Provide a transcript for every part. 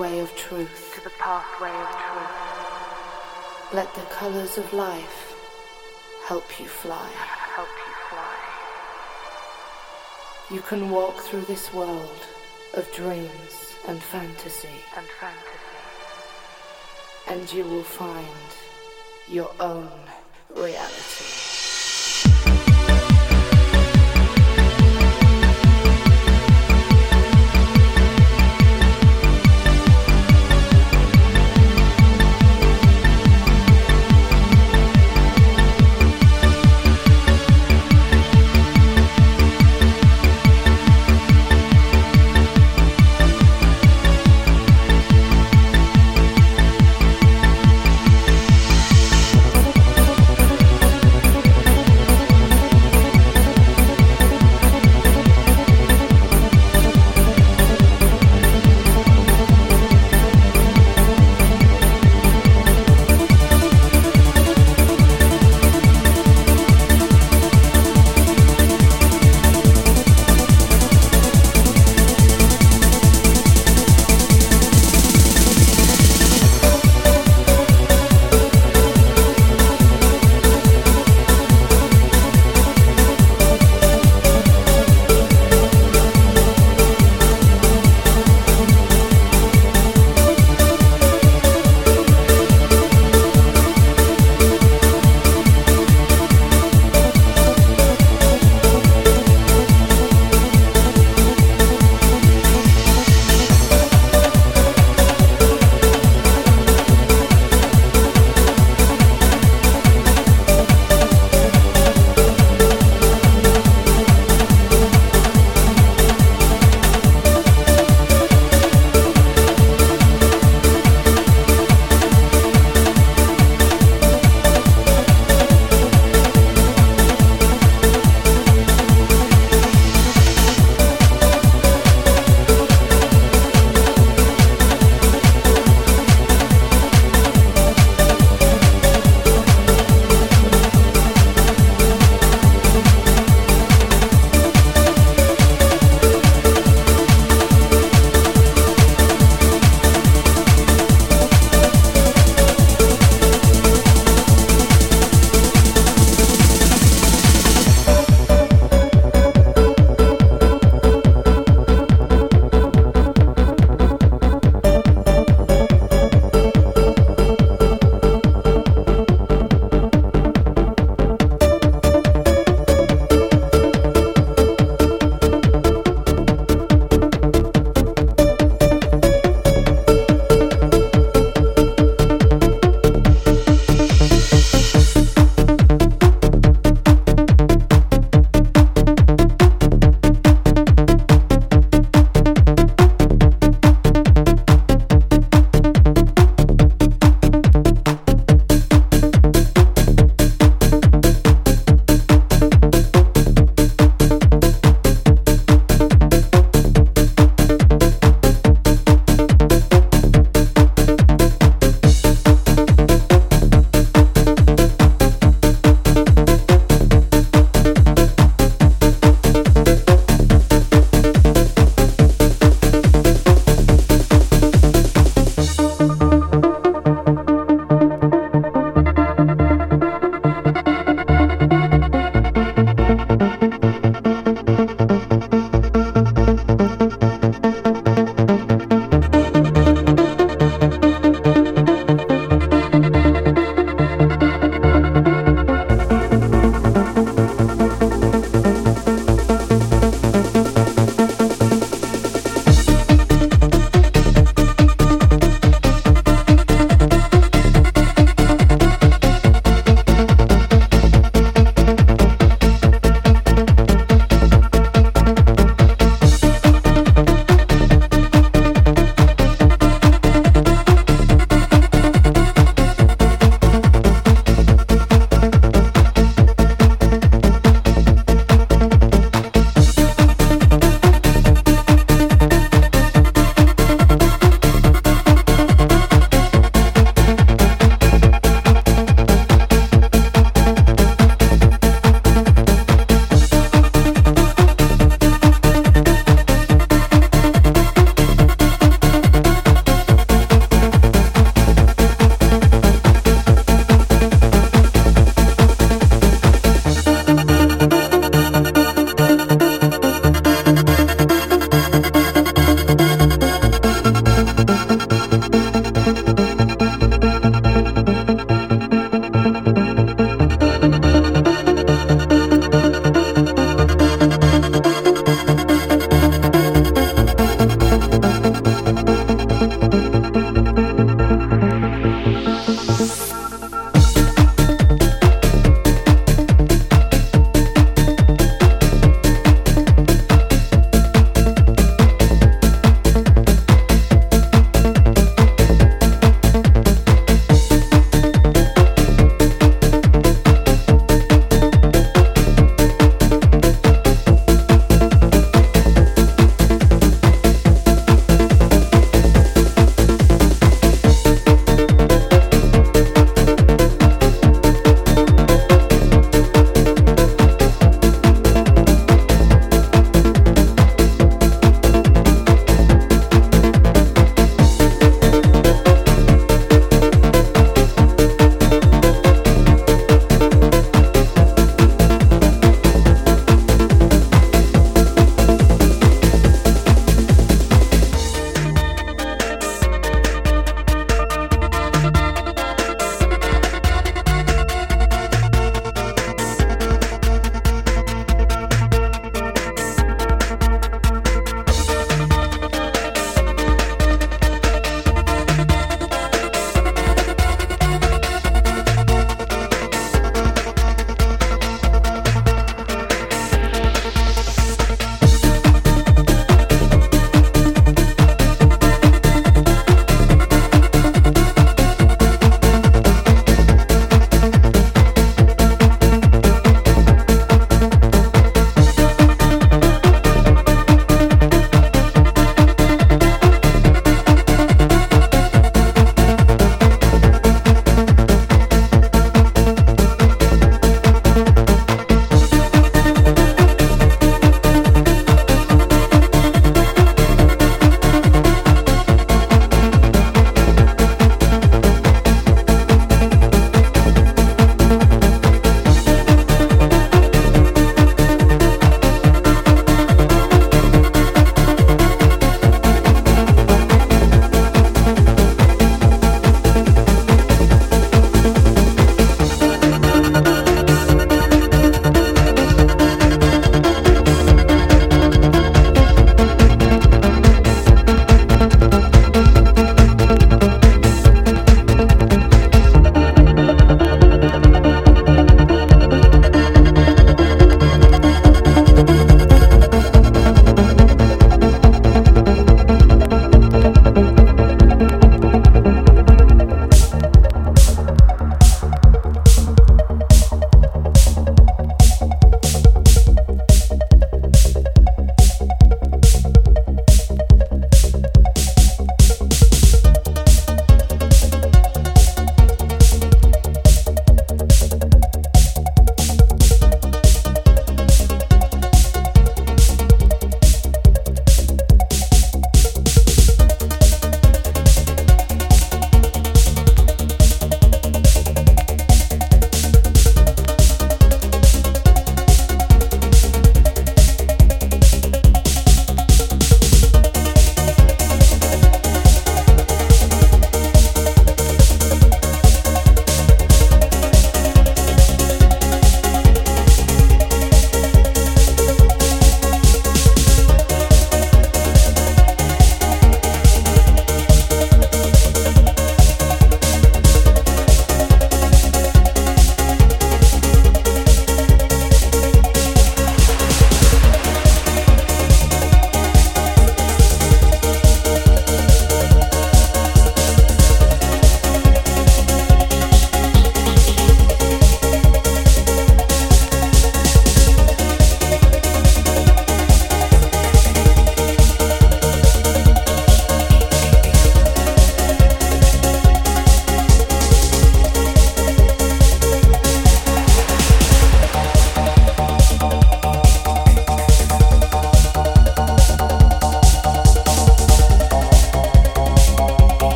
pathway of truth. To the pathway of truth. Let the colors of life help you fly. Help you fly. You can walk through this world of dreams and fantasy. And fantasy. And you will find your own reality.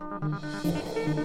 うん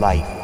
life.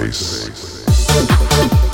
bass.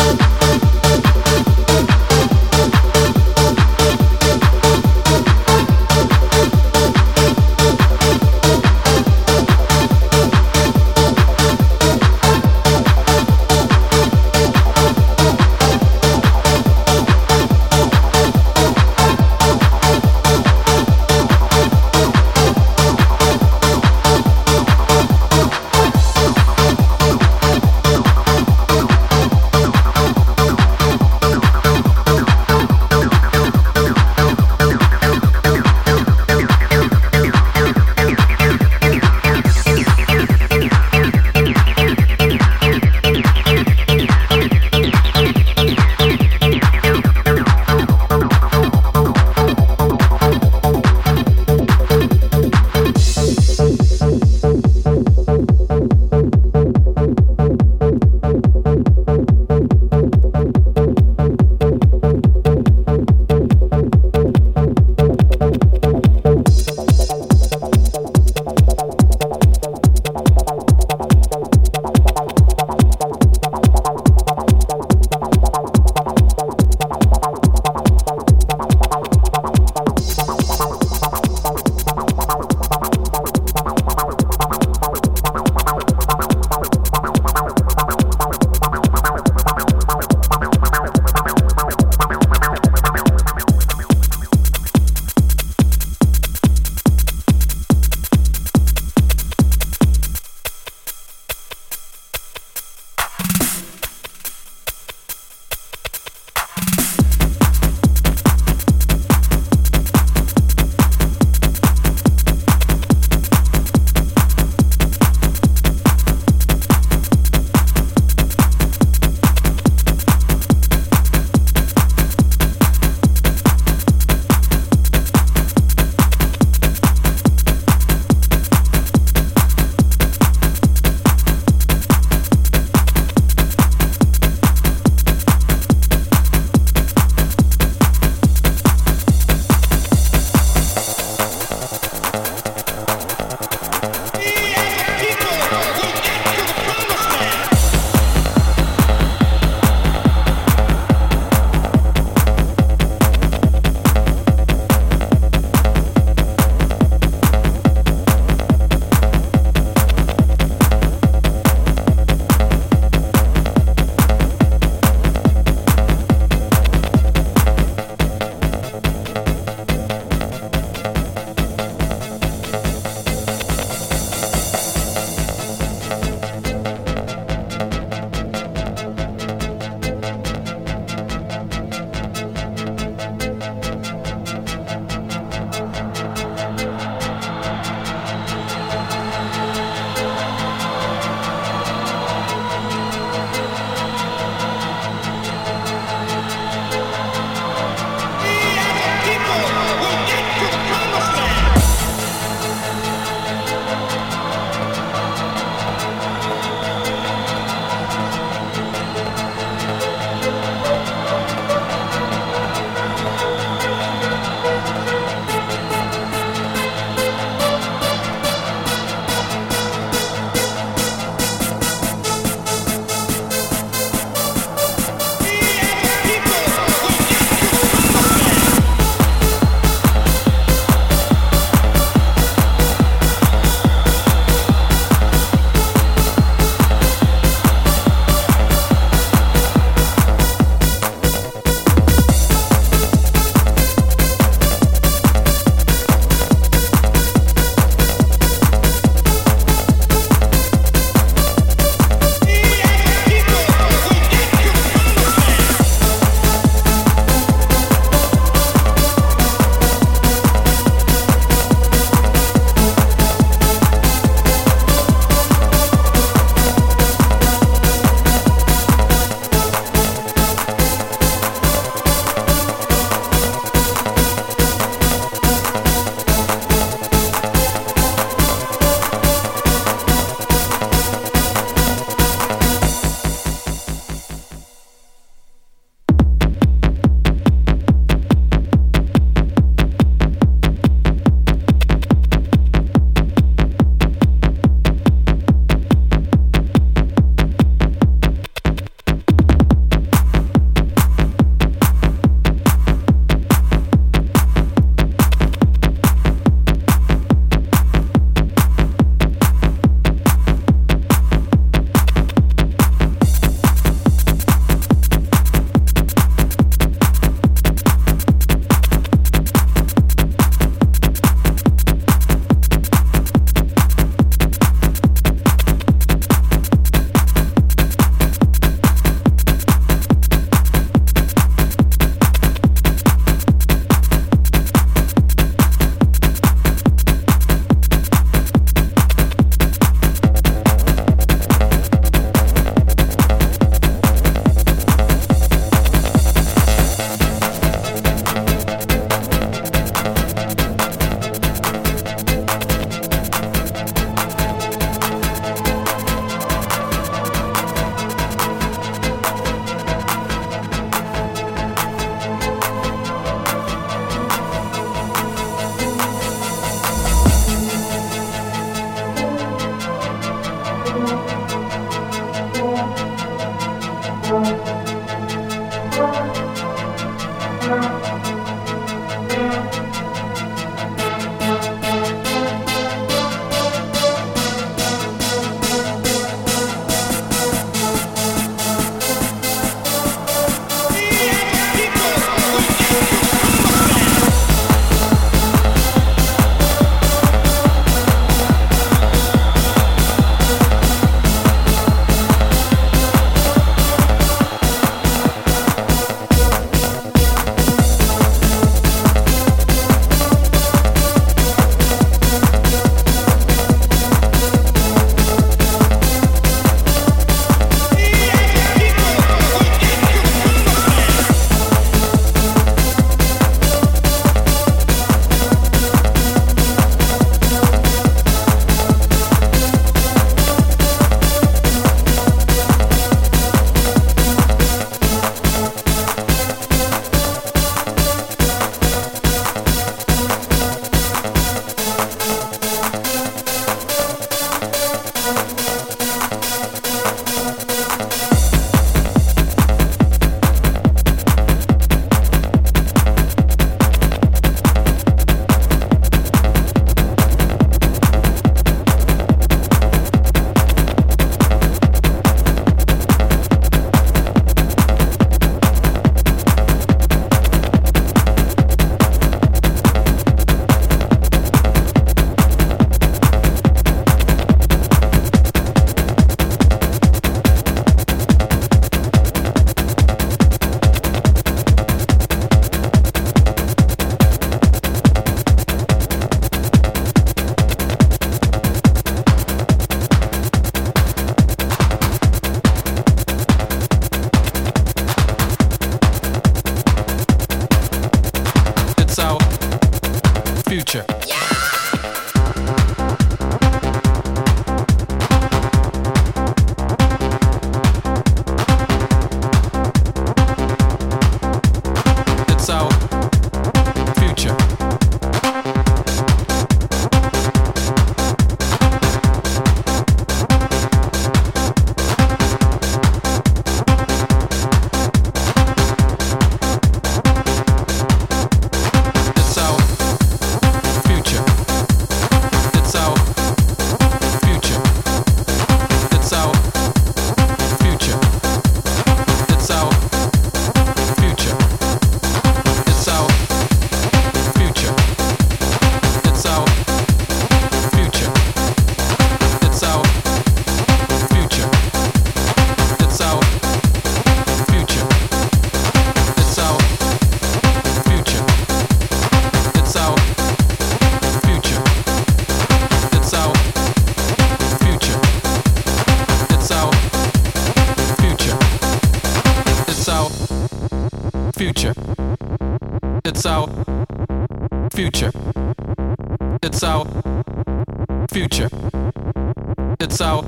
It's our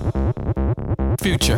future.